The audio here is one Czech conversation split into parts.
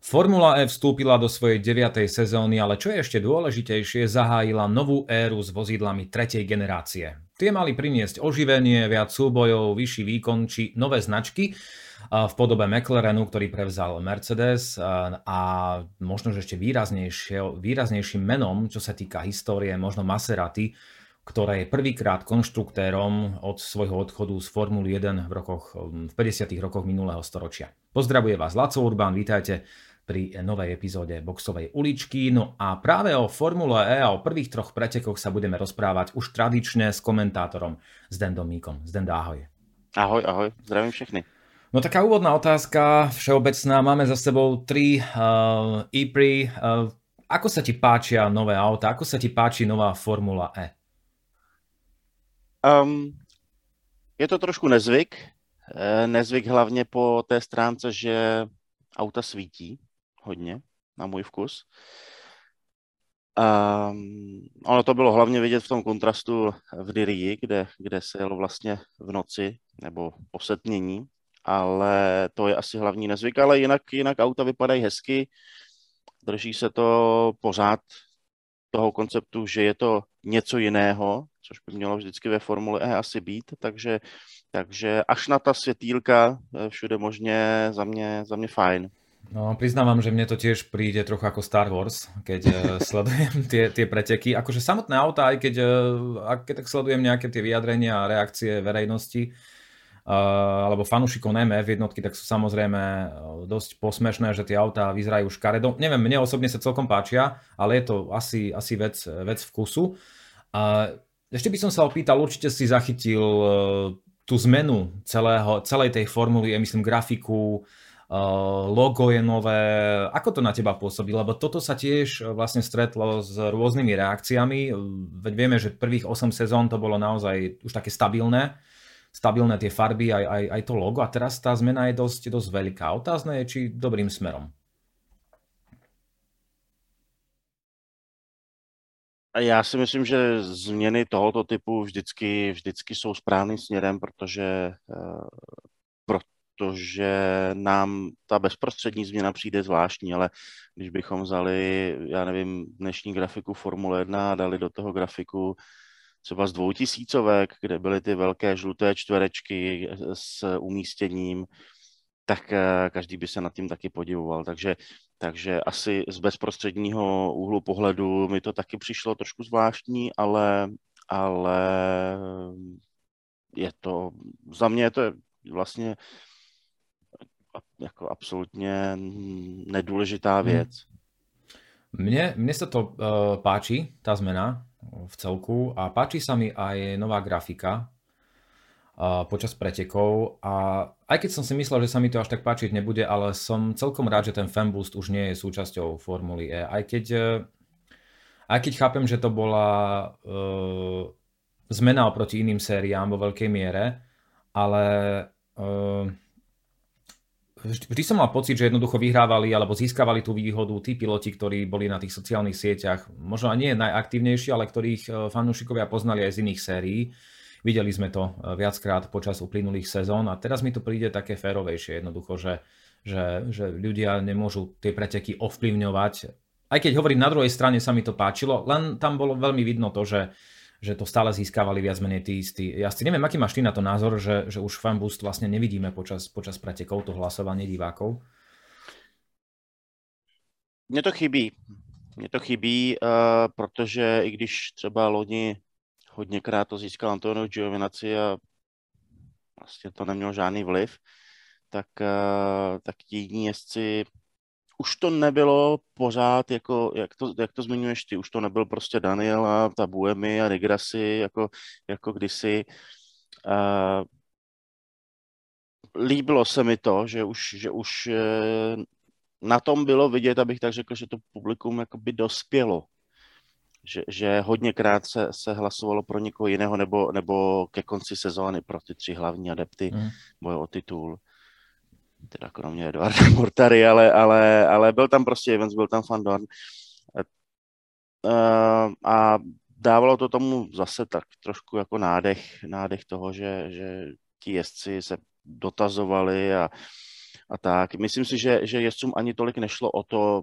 Formula E vstúpila do svojej 9. sezóny, ale čo je ešte dôležitejšie, zahájila novú éru s vozidlami tretej generácie. Tie mali priniesť oživenie, viac súbojov, vyšší výkon či nové značky v podobe McLarenu, ktorý prevzal Mercedes a možno že ešte výraznejším menom, čo sa týka histórie, možno Maserati, ktoré je prvýkrát konštruktérom od svojho odchodu z Formuly 1 v, rokoch, v 50. rokoch minulého storočia. Pozdravuje vás Laco Urban, vítajte pri novej epizóde Boxovej uličky. No a práve o Formule E a o prvých troch pretekoch sa budeme rozprávať už tradične s komentátorom Zdendom Míkom. Zdenda, ahoj. Ahoj, ahoj, zdravím všechny. No taká úvodná otázka, všeobecná. Máme za sebou tri uh, e Uh, ako sa ti páčia nové auta? Ako sa ti páči nová Formula E? Um, je to trošku nezvyk. Eh, nezvyk hlavně po té stránce, že auta svítí hodně, na můj vkus. Um, ono to bylo hlavně vidět v tom kontrastu v Dirii, kde, kde se jelo vlastně v noci nebo osetnění, ale to je asi hlavní nezvyk, ale jinak, jinak auta vypadají hezky, drží se to pořád toho konceptu, že je to něco jiného, což by mělo vždycky ve Formule E asi být, takže, takže až na ta světýlka eh, všude možně za mě, za mě fajn. No, priznávam, že mne to tiež príde trochu ako Star Wars, keď uh, sledujem tie, tie preteky. Akože samotné auta, aj keď, uh, keď tak sledujem nejaké tie vyjadrenia a reakcie verejnosti, uh, alebo fanúšikov najmä v jednotky, tak sú samozrejme dosť posmešné, že tie autá vyzerajú škaredo. Neviem, mne osobne sa celkom páčia, ale je to asi, asi vec, vec vkusu. Uh, ešte by som sa opýtal, určite si zachytil uh, tú zmenu celého, celej tej formuly, ja myslím grafiku, Eh, logo je nové. Ako to na teba pôsobí? Lebo toto sa tiež eh, vlastne stretlo s rôznymi reakciami. Veď vieme, že prvých 8 sezón to bolo naozaj už také stabilné. Stabilné tie farby, aj, aj, aj to logo. A teraz tá zmena je dosť, dosť veľká. Otázne je, či dobrým smerom. Já si myslím, že změny tohoto typu vždycky, vždycky jsou správným směrem, protože uh, protože nám ta bezprostřední změna přijde zvláštní, ale když bychom vzali, já nevím, dnešní grafiku Formule 1 a dali do toho grafiku třeba z dvoutisícovek, kde byly ty velké žluté čtverečky s umístěním, tak eh, každý by se nad tím taky podivoval. Takže, takže asi z bezprostředního úhlu pohledu mi to taky přišlo trošku zvláštní, ale, ale je to, za mě je to vlastně jako absolutně nedůležitá hmm. věc. Mne, mne sa to uh, páči, tá zmena v celku a páči sa mi aj nová grafika uh, počas pretekov a aj keď som si myslel, že sa mi to až tak páčiť nebude, ale som celkom rád, že ten fanboost už nie je súčasťou Formuly E. Aj keď, uh, aj keď chápem, že to bola uh, zmena oproti iným sériám vo veľkej miere, ale uh, vždy som mal pocit, že jednoducho vyhrávali alebo získavali tú výhodu tí piloti, ktorí boli na tých sociálnych sieťach, možno nie najaktívnejší, ale ktorých e, fanúšikovia poznali aj z iných sérií. Videli sme to e, viackrát počas uplynulých sezón a teraz mi to príde také férovejšie jednoducho, že, že, že ľudia nemôžu tie preteky ovplyvňovať. Aj keď hovorím, na druhej strane sa mi to páčilo, len tam bolo veľmi vidno to, že že to stále získavali viac menej tí istí si Neviem, aký máš ty na to názor, že, že už fanboost vlastne nevidíme počas, počas pretekov, to hlasovanie divákov? Mně to chybí. Mně to chybí, uh, protože i když třeba loni hodněkrát to získal Antonio Giovinazzi a vlastně to nemělo žádný vliv, tak, uh, tak ti jezdci už to nebylo pořád, jako, jak, to, jak to zmiňuješ ty, už to nebyl prostě Daniel a ta Buemi a Regrasy, jako, jako kdysi. Uh, líbilo se mi to, že už, že už uh, na tom bylo vidět, abych tak řekl, že to publikum jakoby dospělo. Že, že hodněkrát se, se hlasovalo pro někoho jiného nebo, nebo ke konci sezóny pro ty tři hlavní adepty mm. boje o titul teda kromě Eduarda Mortary, ale, ale, ale byl tam prostě Evans, byl tam Fandorn. Uh, a dávalo to tomu zase tak trošku jako nádech, nádech toho, že, že ti jezdci se dotazovali a, a tak. Myslím si, že, že jezdcům ani tolik nešlo o to,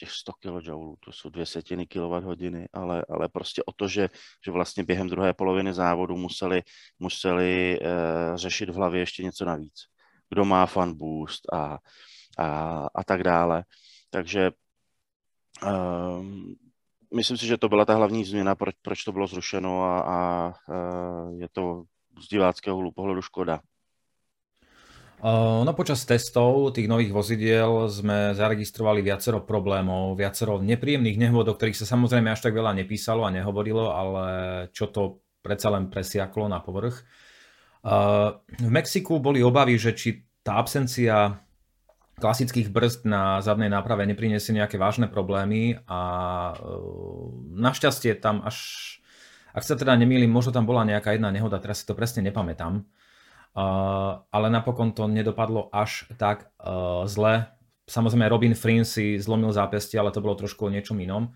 těch 100 kJ, to jsou dvě setiny kWh, ale, ale prostě o to, že, že vlastně během druhé poloviny závodu museli, museli uh, řešit v hlavě ještě něco navíc. Kdo má fan boost a, a, a tak dále. Takže um, myslím si, že to byla ta hlavní změna, proč, proč to bylo zrušeno a, a uh, je to z diváckého pohledu škoda. No počas testov tých nových vozidiel sme zaregistrovali viacero problémov, viacero nepríjemných nehôd, o ktorých sa samozrejme až tak veľa nepísalo a nehovorilo, ale čo to predsa len presiaklo na povrch. V Mexiku boli obavy, že či tá absencia klasických brzd na zadnej náprave nepriniesie nejaké vážne problémy a našťastie tam až, ak sa teda nemýlim, možno tam bola nejaká jedna nehoda, teraz si to presne nepamätám, Uh, ale napokon to nedopadlo až tak zle. Samozrejme Robin Frin si zlomil zápestie, ale to bolo trošku o niečom inom.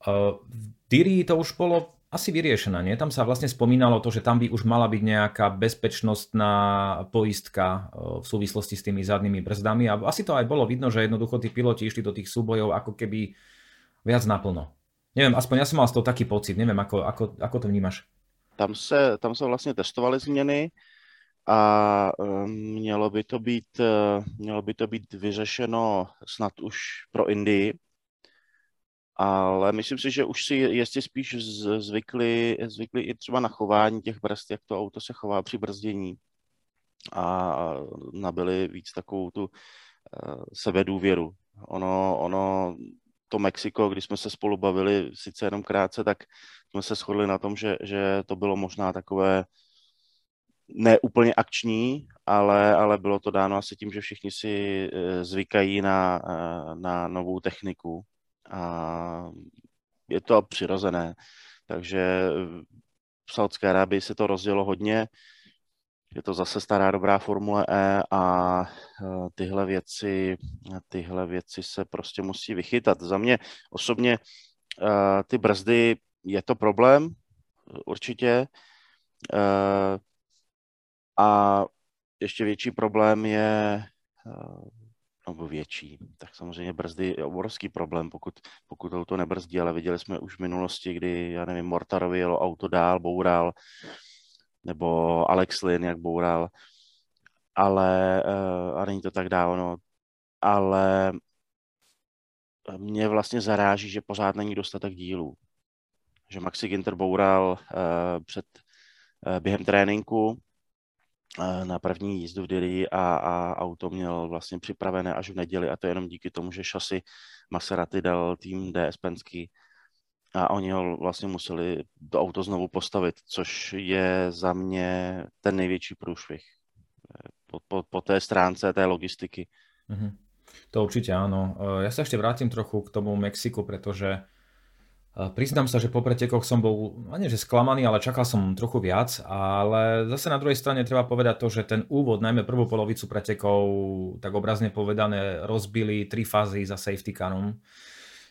V Diri to už bolo asi vyriešené, nie? Tam sa vlastne spomínalo to, že tam by už mala byť nejaká bezpečnostná poistka v súvislosti s tými zadnými brzdami a asi to aj bolo vidno, že jednoducho tí piloti išli do tých súbojov ako keby viac naplno. Neviem, aspoň ja som mal z toho taký pocit, neviem, ako, ako, ako to vnímaš. Tam se, tam se vlastně testovaly změny, a eh, mělo by to být, eh, mělo by to být vyřešeno snad už pro Indii, ale myslím si, že už si jestli spíš zvykli, zvykli i třeba na chování těch brzd, jak to auto se chová při brzdění a nabili víc takovou tu eh, sebedůvěru. Ono, ono to Mexiko, když jsme se spolu bavili sice jenom krátce, tak jsme se shodli na tom, že, že to bylo možná takové ne úplně akční, ale, ale bylo to dáno asi tím, že všichni si eh, zvykají na, eh, na novou techniku a je to přirozené. Takže v Saudské Arábii se to rozdělo hodně, je to zase stará dobrá Formule E a eh, tyhle věci, tyhle věci se prostě musí vychytat. Za mě osobně ty brzdy je to problém, určitě. A ještě větší problém je, nebo větší, tak samozřejmě brzdy je obrovský problém, pokud, pokud auto nebrzdí, ale viděli jsme už v minulosti, kdy, já nevím, Mortarovi jelo auto dál, boural, nebo Alex Lin, jak boural, ale, eh, a není to tak dávno, ale mě vlastně zaráží, že pořád není dostatek dílů. Že Maxi Ginter boural uh, před, uh, během tréninku, na první jízdu v Diri a, a auto měl vlastně připravené až v neděli a to jenom díky tomu, že šasy Maserati dal tým DS Penske a oni ho vlastně museli do auto znovu postavit, což je za mě ten největší průšvih po, po, po té stránce té logistiky. Mm-hmm. To určite áno. Ja sa ešte vrátim trochu k tomu Mexiku, pretože Priznám sa, že po pretekoch som bol, nie že sklamaný, ale čakal som trochu viac, ale zase na druhej strane treba povedať to, že ten úvod, najmä prvú polovicu pretekov, tak obrazne povedané, rozbili tri fázy za safety carom,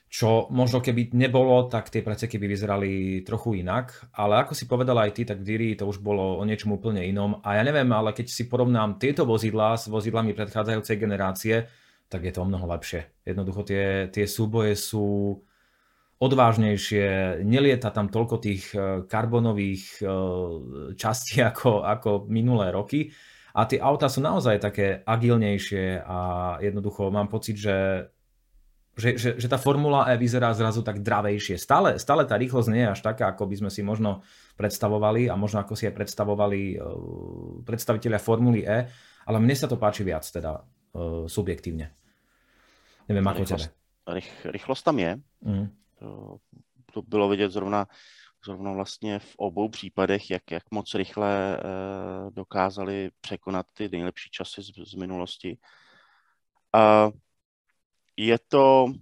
čo možno keby nebolo, tak tie preteky by vyzerali trochu inak, ale ako si povedal aj ty, tak v Diri to už bolo o niečom úplne inom a ja neviem, ale keď si porovnám tieto vozidlá s vozidlami predchádzajúcej generácie, tak je to o mnoho lepšie. Jednoducho tie, tie súboje sú odvážnejšie, nelieta tam toľko tých e, karbonových e, častí ako, ako minulé roky a tie auta sú naozaj také agilnejšie a jednoducho mám pocit, že, že, že, že tá Formula E vyzerá zrazu tak dravejšie. Stále, stále tá rýchlosť nie je až taká, ako by sme si možno predstavovali a možno ako si aj predstavovali e, predstaviteľia Formuly E, ale mne sa to páči viac teda subjektívne. Neviem, ako tebe. Rych, rychlost tam je. Mm. To, to bylo vidět zrovna, zrovna vlastně v obou případech, jak, jak moc rychle eh, dokázali překonat ty nejlepší časy z, z minulosti. A je to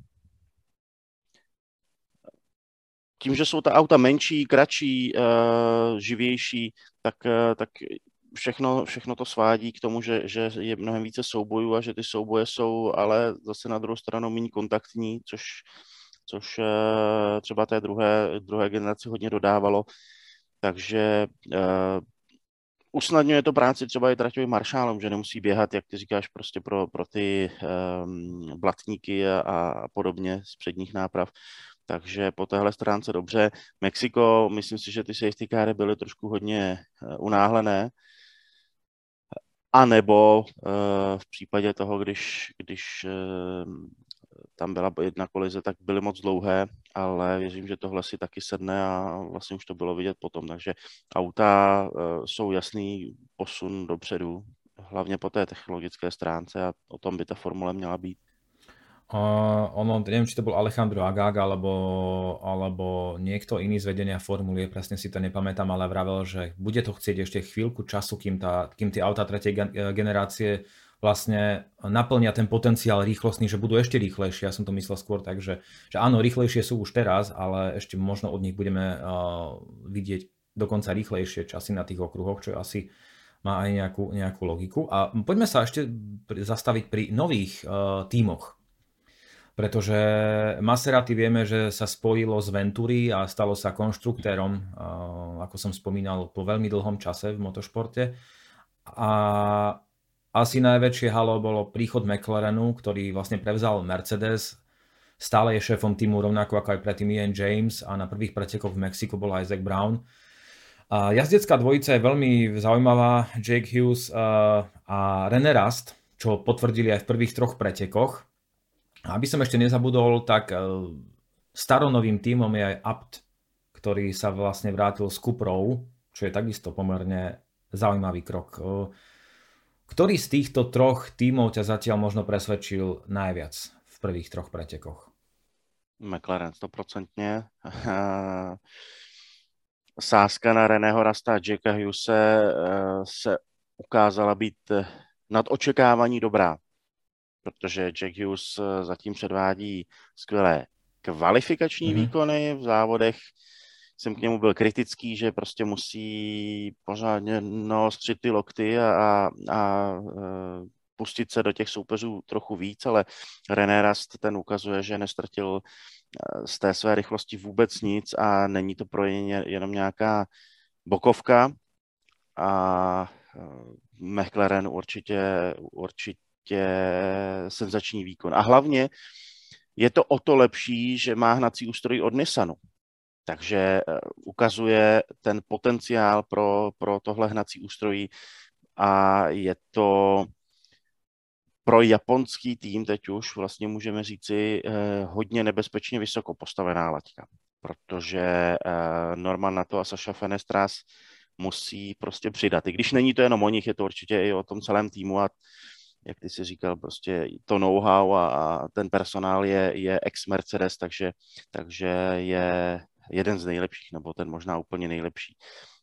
tím, že jsou ta auta menší, kratší, eh, živější, tak, eh, tak všechno, všechno to svádí k tomu, že, že je mnohem více soubojů a že ty souboje jsou ale zase na druhou stranu méně kontaktní, což což eh, třeba té druhé, druhé generaci hodně dodávalo. Takže eh, usnadňuje to práci třeba i traťovým maršálům, že nemusí běhat, jak ty říkáš, prostě pro, pro ty um, blatníky a, a podobně z předních náprav. Takže po téhle stránce dobře. Mexiko, myslím si, že ty safety cary byly trošku hodně uh, unáhlené. A nebo uh, v případě toho, když, když uh, tam byla jedna kolize, tak byly moc dlouhé, ale věřím, že tohle si taky sedne a vlastně už to bylo vidět potom. Takže auta uh, jsou jasný posun dopředu, hlavně po té technologické stránce a o tom by ta formule měla být. Uh, ono, neviem, či to bol Alejandro Agag alebo, alebo niekto iný z vedenia formuly, presne si to nepamätám, ale vravel, že bude to chcieť ešte chvíľku času, kým, tá, kým tie auta tretej generácie vlastne naplnia ten potenciál rýchlostný, že budú ešte rýchlejšie. Ja som to myslel skôr tak, že, že áno, rýchlejšie sú už teraz, ale ešte možno od nich budeme uh, vidieť dokonca rýchlejšie časy na tých okruhoch, čo asi má aj nejakú, nejakú logiku. A poďme sa ešte zastaviť pri nových uh, tímoch pretože Maserati vieme, že sa spojilo s Venturi a stalo sa konštruktérom, ako som spomínal, po veľmi dlhom čase v motošporte. A asi najväčšie halo bolo príchod McLarenu, ktorý vlastne prevzal Mercedes, stále je šéfom týmu rovnako ako aj predtým Ian James a na prvých pretekoch v Mexiku bol Isaac Brown. A jazdecká dvojica je veľmi zaujímavá, Jake Hughes a René Rast, čo potvrdili aj v prvých troch pretekoch. Aby som ešte nezabudol, tak e, staronovým tímom je aj Apt, ktorý sa vlastne vrátil s Kuprou, čo je takisto pomerne zaujímavý krok. E, ktorý z týchto troch tímov ťa zatiaľ možno presvedčil najviac v prvých troch pretekoch? McLaren 100%. Sázka na Reného Rasta a Jacka Hughese e, se ukázala být nad očekávání dobrá protože Jack Hughes eh, zatím předvádí skvělé kvalifikační mm-hmm. výkony v závodech. Jsem k němu byl kritický, že prostě musí pořádně naostřit ty lokty a, a, a eh, pustit se do těch soupeřů trochu víc, ale René Rast ten ukazuje, že nestratil eh, z té své rychlosti vůbec nic a není to pro ně jenom nějaká bokovka a McLaren určitě, určitě senzační výkon. A hlavně je to o to lepší, že má hnací ústroj od Nissanu. Takže eh, ukazuje ten potenciál pro, pro tohle hnací ústrojí a je to pro japonský tým teď už vlastně můžeme říci eh, hodně nebezpečně vysoko postavená laťka, protože eh, Norman na to a Saša Fenestras musí prostě přidat. I když není to jenom o nich, je to určitě i o tom celém týmu a jak ty si říkal, prostě to know-how a, a ten personál je, je ex-Mercedes, takže, takže je jeden z nejlepších, nebo ten možná úplně nejlepší.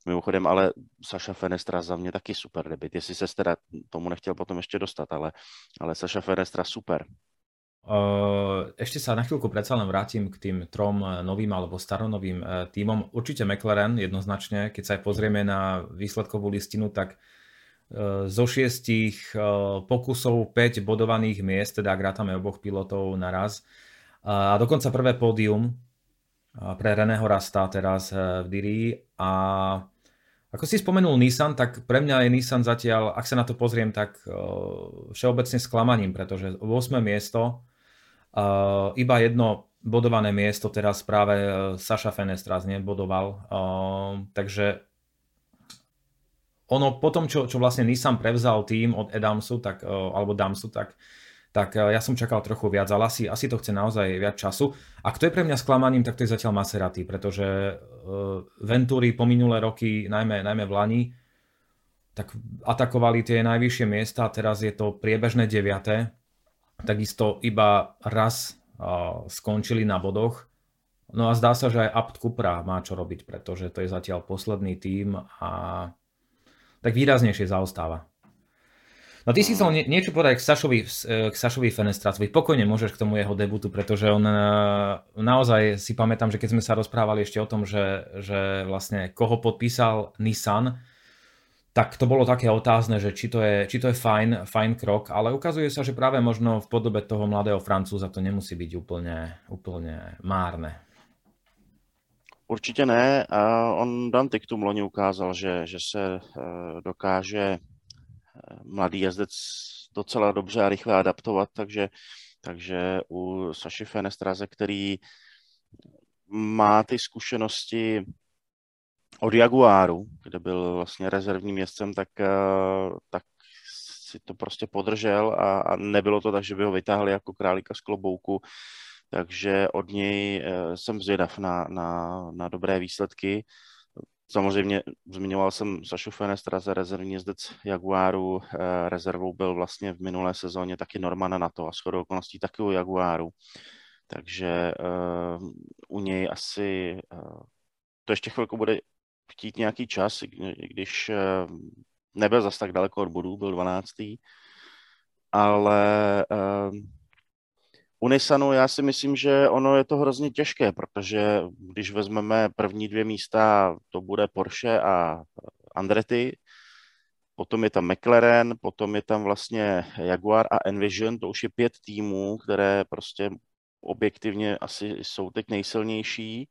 Mimochodem, ale Saša Fenestra za mě taky super debit, jestli se teda tomu nechtěl potom ještě dostat, ale, ale Saša Fenestra super. Uh, ešte sa na chvíľku predsa len vrátim k tým trom novým alebo staronovým uh, týmom. Určite McLaren jednoznačne, keď sa aj pozrieme na výsledkovú listinu, tak Eh, zo šiestich eh, pokusov 5 bodovaných miest, teda ak oboch pilotov naraz. A dokonca prvé pódium eh, pre Reného Rasta teraz v Diri. A ako si spomenul Nissan, tak pre mňa je Nissan zatiaľ, ak sa na to pozriem, tak všeobecne sklamaním, pretože 8. miesto, iba jedno bodované miesto teraz práve Saša Fenestras nebodoval. Takže ono potom, čo, čo vlastne Nissan prevzal tým od Adamsu, tak, alebo Damsu, tak, tak e, ja som čakal trochu viac, ale asi, asi to chce naozaj viac času. A kto je pre mňa sklamaním, tak to je zatiaľ Maserati, pretože uh, Venturi po minulé roky, najmä, najmä v Lani, tak atakovali tie najvyššie miesta, teraz je to priebežné deviaté, takisto iba raz uh, skončili na bodoch, No a zdá sa, že aj Apt Cupra má čo robiť, pretože to je zatiaľ posledný tím a tak výraznejšie zaostáva. No ty si chcel nie, niečo povedať k Sašovi, k Sašovi Fenestracovi. Pokojne môžeš k tomu jeho debutu, pretože on e, naozaj si pamätám, že keď sme sa rozprávali ešte o tom, že, že vlastne koho podpísal Nissan, tak to bolo také otázne, že či to je, či to je fajn, fajn krok, ale ukazuje sa, že práve možno v podobe toho mladého Francúza to nemusí byť úplne, úplne márne. Určitě ne. On Dante k tomu loni ukázal, že, že se dokáže mladý jezdec docela dobře a rychle adaptovat, takže, takže u Saši Fenestraze, který má ty zkušenosti od Jaguáru, kde byl vlastně rezervním jezdcem, tak, eh, tak si to prostě podržel a, a nebylo to tak, že by ho vytáhli jako králíka z klobouku, takže od něj eh, jsem zvědav na, na, na dobré výsledky. Samozřejmě zmiňoval jsem Sašu Fenestra rezervní jezdec Jaguáru. Eh, rezervou byl vlastně v minulé sezóně taky Norman na to a shodou okolností taky u Jaguáru. Takže uh, u něj asi uh, to ještě chvilku bude chtít nějaký čas, když uh, nebyl zas tak daleko od bodů, byl 12. Ale uh, u Nissanu já si myslím, že ono je to hrozně těžké, protože když vezmeme první dvě místa, to bude Porsche a Andretti, potom je tam McLaren, potom je tam vlastně Jaguar a Envision, to už je pět týmů, které prostě objektivně asi jsou teď nejsilnější.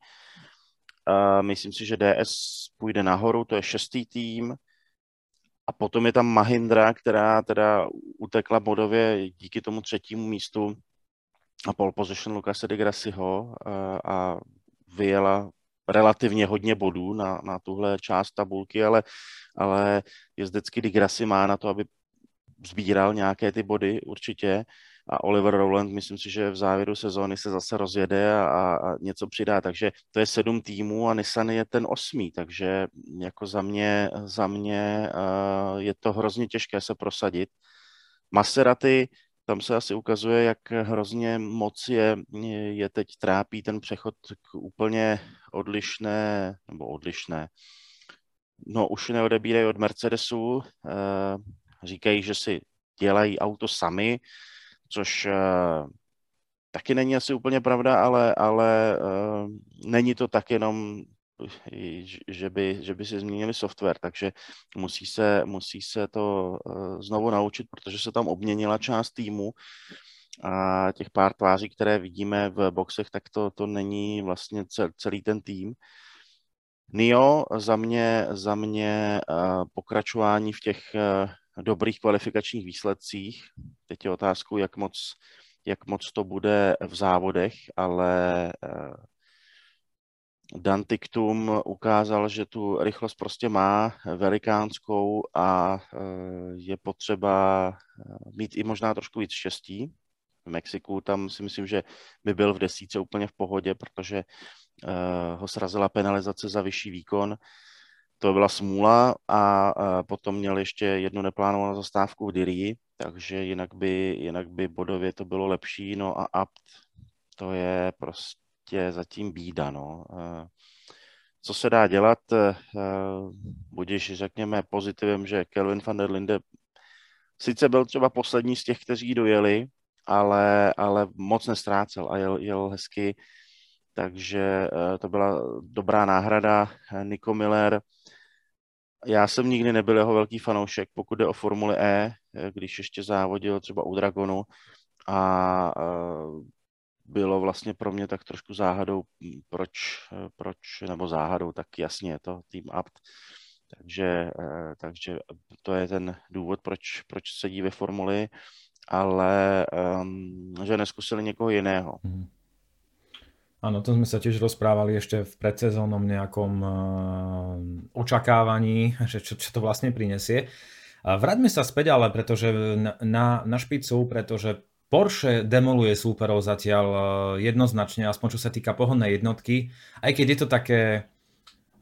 A myslím si, že DS půjde nahoru, to je šestý tým. A potom je tam Mahindra, která teda utekla bodově díky tomu třetímu místu a pole position Lucase de Grassiho a, a vyjela relativně hodně bodů na, na tuhle část tabulky, ale, ale jezdecky de Grassi má na to, aby sbíral nějaké ty body určitě. A Oliver Rowland, myslím si, že v závěru sezóny se zase rozjede a, a něco přidá, takže to je sedm týmů a Nissan je ten osmý, takže jako za mě, za mě uh, je to hrozně těžké se prosadit. Maserati, tam se asi ukazuje, jak hrozně moc je, je teď trápí ten přechod k úplně odlišné, nebo odlišné, no už neodebírají od Mercedesu, uh, říkají, že si dělají auto sami, což uh, taky není asi úplně pravda, ale, ale uh, není to tak jenom, že by, že by si změnili software, takže musí se, musí se to uh, znovu naučit, protože se tam obměnila část týmu a těch pár tváří, které vidíme v boxech, tak to, to není vlastně cel, celý ten tým. Nio za mě, za mě uh, pokračování v těch uh, dobrých kvalifikačních výsledcích. Teď je otázkou, jak moc, jak moc to bude v závodech, ale eh, Dan Tiktum ukázal, že tu rychlost prostě má velikánskou a eh, je potřeba eh, mít i možná trošku víc štěstí. V Mexiku tam si myslím, že by byl v desíce úplně v pohodě, protože ho srazila penalizace za vyšší výkon to byla smůla a, a potom měl ještě jednu neplánovanou zastávku v Dirii, takže jinak by, jinak by bodově to bylo lepší, no a Apt to je prostě zatím bída, no. Co se dá dělat, budeš řekněme pozitivem, že Kelvin van der Linde sice byl třeba poslední z těch, kteří dojeli, ale, ale moc nestrácel a jel, jel hezky, takže to byla dobrá náhrada. Nico Miller já jsem nikdy nebyl jeho velký fanoušek, pokud jde o Formuli E, když ještě závodil třeba u Dragonu a bylo vlastně pro mě tak trošku záhadou, proč, proč nebo záhadou, tak jasně je to Team Apt. Takže, e, takže to je ten důvod, proč, proč sedí ve Formuli, ale um, že neskusili někoho jiného. Mm. Áno, to sme sa tiež rozprávali ešte v predsezónnom nejakom uh, očakávaní, že čo, čo to vlastne prinesie. Vráťme sa späť ale, pretože na, na špicu, pretože Porsche demoluje súperov zatiaľ uh, jednoznačne, aspoň čo sa týka pohodnej jednotky, aj keď je to také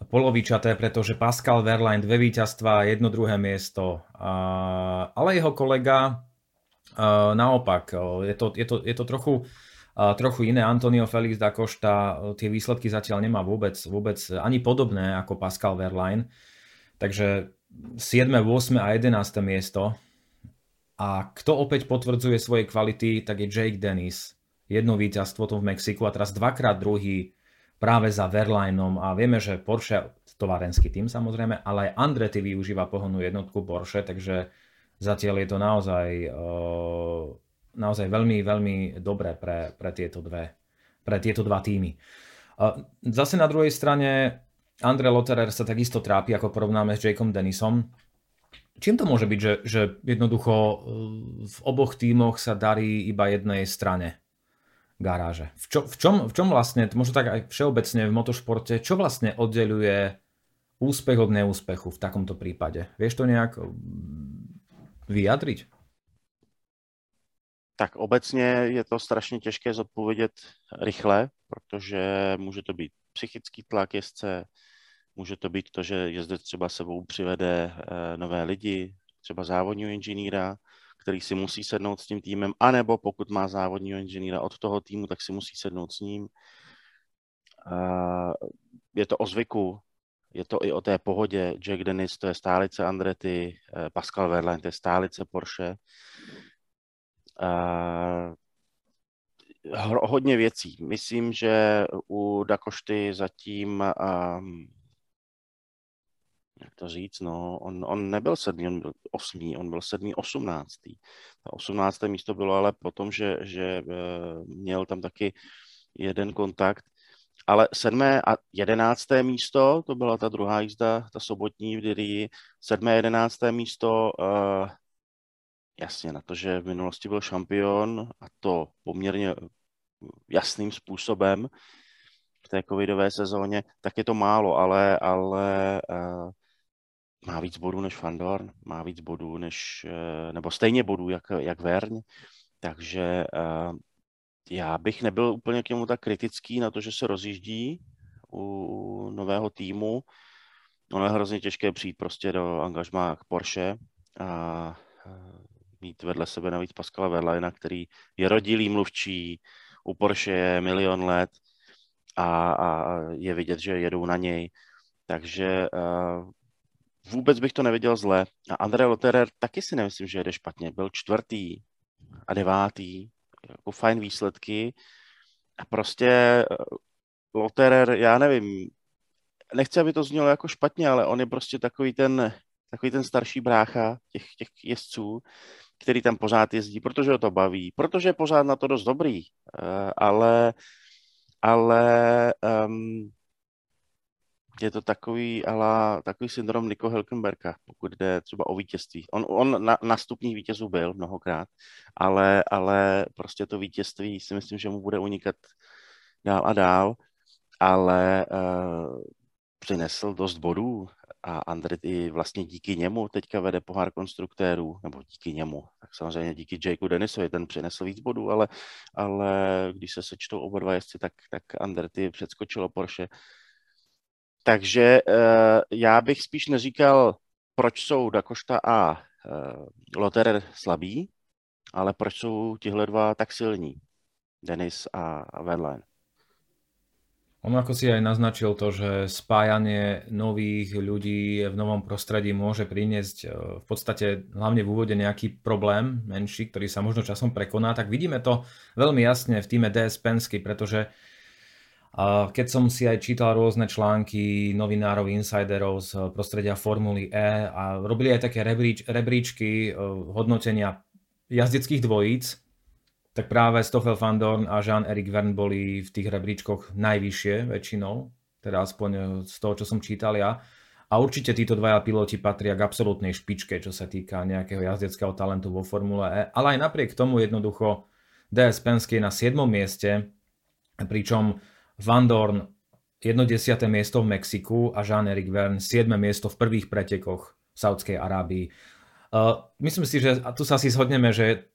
polovičaté, pretože Pascal Verlaine dve víťazstva, jedno druhé miesto, ale jeho kolega uh, naopak, uh, je, to, je, to, je to trochu trochu iné. Antonio Felix da Costa tie výsledky zatiaľ nemá vôbec, vôbec ani podobné ako Pascal Verlaine. Takže 7., 8. a 11. miesto. A kto opäť potvrdzuje svoje kvality, tak je Jake Dennis. Jedno víťazstvo to v Mexiku a teraz dvakrát druhý práve za Verlaineom a vieme, že Porsche, továrenský tým samozrejme, ale aj Andretti využíva pohonnú jednotku Porsche, takže zatiaľ je to naozaj uh, naozaj veľmi, veľmi dobré pre, pre, tieto, dve, pre tieto dva týmy. Zase na druhej strane Andre Lotterer sa takisto trápi, ako porovnáme s Jakeom Dennisom. Čím to môže byť, že, že jednoducho e, v oboch tímoch sa darí iba jednej strane garáže? V, čo, v, čom, v čom vlastne, možno tak aj všeobecne v motošporte, čo vlastne oddeluje úspech od neúspechu v takomto prípade? Vieš to nejak vyjadriť? Tak obecně je to strašně těžké zodpovědět rychle, protože může to být psychický tlak jezdce, může to být to, že jezdec třeba sebou přivede eh, nové lidi, třeba závodního inženýra, který si musí sednout s tím týmem, anebo pokud má závodního inženýra od toho týmu, tak si musí sednout s ním. Je to o zvyku, je to i o té pohodě. Jack Dennis, to je stálice Andretti, eh, Pascal Wehrlein, to je stálice Porsche hodně věcí. Myslím, že u Dakošty zatím, um, jak to říct, no, on, on nebyl sedmý, on byl osmý, on byl sedmý, osmnáctý. To osmnácté místo bylo ale potom, že, že uh, měl tam taky jeden kontakt, ale sedmé a jedenácté místo, to byla ta druhá jízda, ta sobotní v Dirii, sedmé jedenácté místo, uh, jasně na to, že v minulosti byl šampion a to poměrně jasným způsobem v té covidové sezóně, tak je to málo, ale, ale uh, má víc bodů než Fandorn, má víc bodů než, uh, nebo stejně bodů jak, jak Verň, takže uh, já bych nebyl úplně k němu tak kritický na to, že se rozjíždí u nového týmu. Ono je hrozně těžké přijít prostě do angažmá k Porsche a mít vedle sebe navíc Pascala Verlaina, který je rodilý mluvčí, u Porsche je milion let a, a je vidět, že jedou na něj. Takže uh, vůbec bych to neviděl zle. A André Lotterer taky si nemyslím, že jede špatně. Byl čtvrtý a devátý, jako fajn výsledky. A prostě uh, Lotterer, já nevím, nechci, aby to znělo jako špatně, ale on je prostě takový ten, takový ten starší brácha těch, těch jezdců, který tam pořád jezdí, protože ho to baví, protože je pořád na to dost dobrý, uh, ale, ale um, je to takový, ala, takový syndrom Nico Helkenberga, pokud jde třeba o vítězství. On, on na, na stupních vítězů byl mnohokrát, ale, ale prostě to vítězství si myslím, že mu bude unikat dál a dál, ale uh, přinesl dost bodů a Andretti vlastně díky němu teďka vede pohár konstruktérů, nebo díky němu, tak samozřejmě díky Jakeu Dennisovi, ten přinesl víc bodů, ale, ale když se sečtou oba dva jezdci, tak, tak Andretti předskočilo Porsche. Takže uh, já bych spíš neříkal, proč jsou Dakošta a uh, Lotterer slabí, ale proč jsou tihle dva tak silní, Dennis a, Verlaine. Ono ako si aj naznačil to, že spájanie nových ľudí v novom prostredí môže priniesť e, v podstate hlavne v úvode nejaký problém menší, ktorý sa možno časom prekoná, tak vidíme to veľmi jasne v týme DS Pensky, pretože keď som si aj čítal rôzne články novinárov, insiderov z prostredia Formuly E a robili aj také rebríč, rebríčky e, hodnotenia jazdeckých dvojíc, tak práve Stoffel van Dorn a Jean-Eric Verne boli v tých rebríčkoch najvyššie väčšinou, teda aspoň e, z toho, čo som čítal ja. A určite títo dvaja piloti patria k absolútnej špičke, čo sa týka nejakého jazdeckého talentu vo Formule E. Ale aj napriek tomu jednoducho DS Penske je na 7. mieste, pričom Van Dorn 1. 10. miesto v Mexiku a Jean-Eric Verne 7. miesto v prvých pretekoch v Saudskej Arábii. Uh, myslím si, že tu sa si zhodneme, že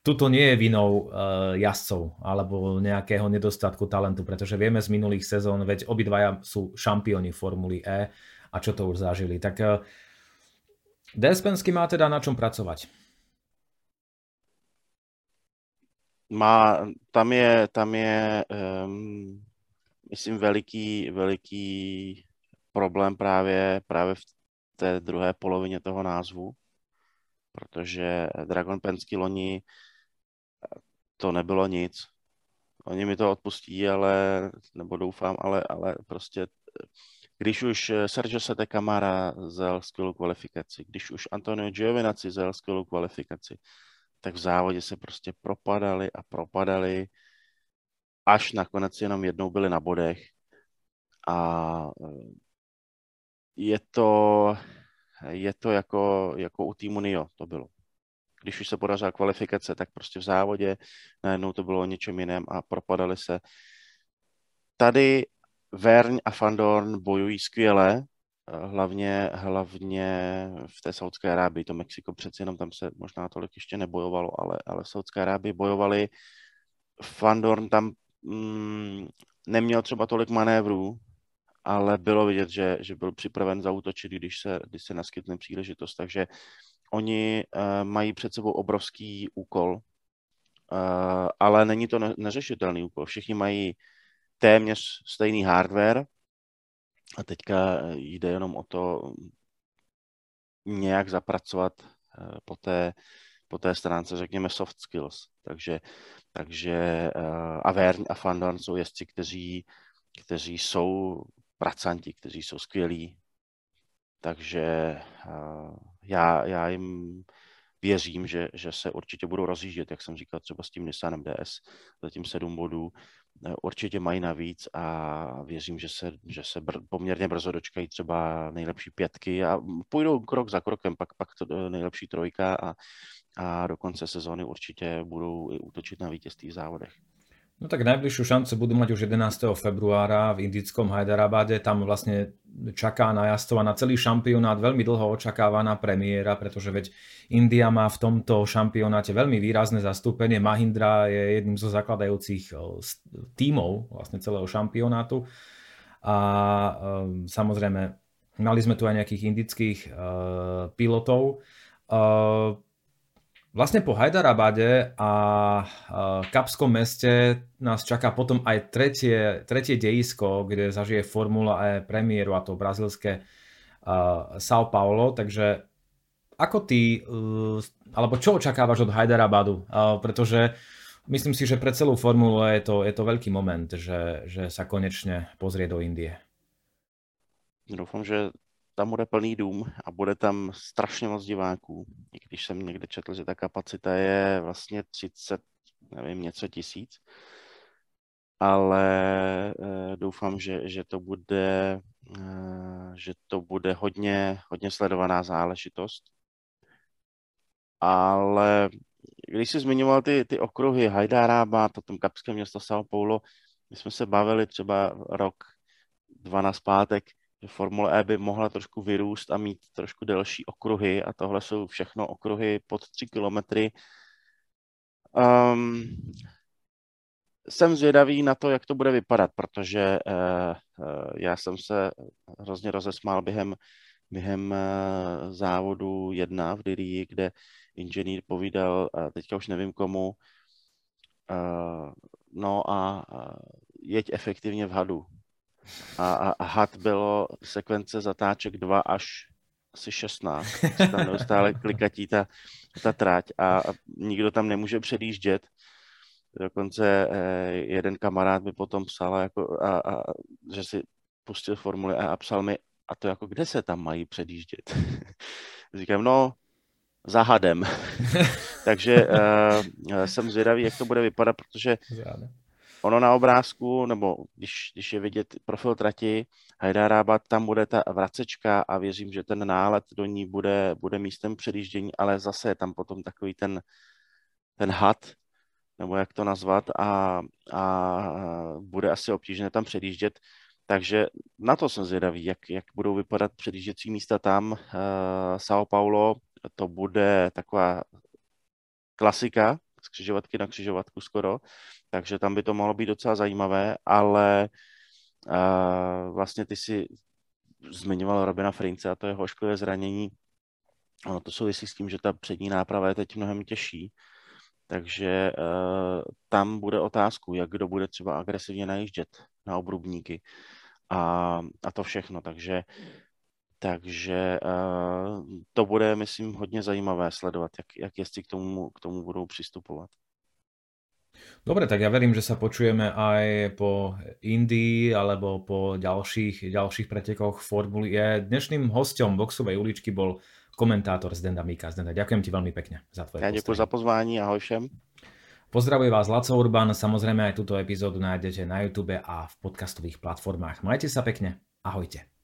tuto nie je vinou uh, jazdcov alebo nejakého nedostatku talentu, pretože vieme z minulých sezón, veď obidvaja sú šampióni Formuly E a čo to už zažili. Tak uh, Despensky má teda na čom pracovať. Má, tam je, tam je um, myslím, veliký, veliký problém právě, právě v té druhé polovině toho názvu, protože Dragon Pensky loni to nebylo nic. Oni mi to odpustí, ale, nebo doufám, ale, ale prostě když už Sergio Sete Camara zel skvělou kvalifikaci, když už Antonio Giovinazzi zel skvělou kvalifikaci, tak v závodě se prostě propadali a propadali, až nakonec jenom jednou byli na bodech a je to, je to jako, jako u týmu NIO to bylo. Když už se podařila kvalifikace, tak prostě v závodě najednou to bylo o něčem jiném a propadali se. Tady Vern a Fandorn bojují skvěle, hlavně, hlavně v té Saudské Arábii, to Mexiko přeci jenom tam se možná tolik ještě nebojovalo, ale, ale v Saudské Arábii bojovali. Fandorn tam mm, neměl třeba tolik manévrů, ale bylo vidět, že, že byl připraven zautočit, když se, když se naskytne příležitost. Takže oni uh, mají před sebou obrovský úkol, uh, ale není to ne- neřešitelný úkol. Všichni mají téměř stejný hardware a teďka jde jenom o to nějak zapracovat uh, po té, po té stránce, řekněme, soft skills. Takže, takže uh, Avern a Fandorn jsou jezdci, kteří, kteří jsou pracanti, kteří jsou skvělí. Takže uh, já, já jim věřím, že, že se určitě budou rozjíždět, jak jsem říkal, třeba s tím Nissanem DS, zatím sedm bodů, eh, určitě mají navíc a věřím, že se, že se br- poměrně brzo dočkají třeba nejlepší pětky a půjdou krok za krokem, pak, pak to eh, nejlepší trojka a, a do konce sezóny určitě budou i útočit na vítězství v závodech. No tak najbližšiu šancu budú mať už 11. februára v indickom Hyderabade. Tam vlastne čaká na a na celý šampionát veľmi dlho očakávaná premiéra, pretože veď India má v tomto šampionáte veľmi výrazné zastúpenie. Mahindra je jedným zo zakladajúcich tímov vlastne celého šampionátu. A um, samozrejme, mali sme tu aj nejakých indických uh, pilotov. Uh, Vlastne po Hyderabade a Kapskom meste nás čaká potom aj tretie, tretie dejisko, kde zažije Formula E premiéru a to brazilské uh, São Paulo, takže ako ty, uh, alebo čo očakávaš od Hyderabadu? Uh, pretože myslím si, že pre celú Formulu je to, je to veľký moment, že, že sa konečne pozrie do Indie. Doufám, že tam bude plný dům a bude tam strašně moc diváků. I když jsem někde četl, že ta kapacita je vlastně 30, nevím, něco tisíc. Ale e, doufám, že, že to bude, e, že to bude hodně, hodně sledovaná záležitost. Ale když jsi zmiňoval ty, ty okruhy Hajdárába, potom Kapské město São Paulo, my jsme se bavili třeba rok, dva na zpátek, že Formule E by mohla trošku vyrůst a mít trošku delší okruhy a tohle jsou všechno okruhy pod 3 kilometry. Um, jsem zvědavý na to, jak to bude vypadat, protože uh, já jsem se hrozně rozesmál během, během uh, závodu jedna v Dirii, kde inženýr povídal, uh, teďka už nevím komu, uh, no a uh, jeď efektivně v hadu a, a, had bylo sekvence zatáček 2 až asi 16. Tam neustále klikatí ta, ta trať a, a nikdo tam nemůže předjíždět. Dokonce eh, jeden kamarád mi potom psal, jako, a, a, že si pustil formuli a, a psal mi, a to jako kde se tam mají předjíždět? Říkám, no, za hadem. Takže uh, jsem zvědavý, jak to bude vypadat, protože ono na obrázku, nebo když, když je vidět profil trati Hyderabad, tam bude ta vracečka a věřím, že ten nálet do ní bude, bude místem předjíždění, ale zase je tam potom takový ten, ten had, nebo jak to nazvat, a, a bude asi obtížné tam předjíždět. Takže na to jsem zvědavý, jak, jak budou vypadat předjížděcí místa tam. Uh, São Paulo, to bude taková klasika, z křižovatky na křižovatku skoro takže tam by to mohlo být docela zajímavé, ale uh, vlastně ty si zmiňoval Robina Frince a to jeho ošklivé zranění. Ono to souvisí s tím, že ta přední náprava je teď mnohem těžší, takže uh, tam bude otázku, jak kdo bude třeba agresivně najíždět na obrubníky a, a to všechno. Takže, takže uh, to bude, myslím, hodně zajímavé sledovat, jak, jak jestli k tomu, k tomu budou přistupovat. Dobre, tak ja verím, že sa počujeme aj po Indii alebo po ďalších, ďalších pretekoch Formuly E. Dnešným hostom boxovej uličky bol komentátor Zdenda Mika. Zdenda, ďakujem ti veľmi pekne za tvoje Ja ďakujem za pozvání, ahoj všem. Pozdravuje vás Laco Urban, samozrejme aj túto epizódu nájdete na YouTube a v podcastových platformách. Majte sa pekne, ahojte.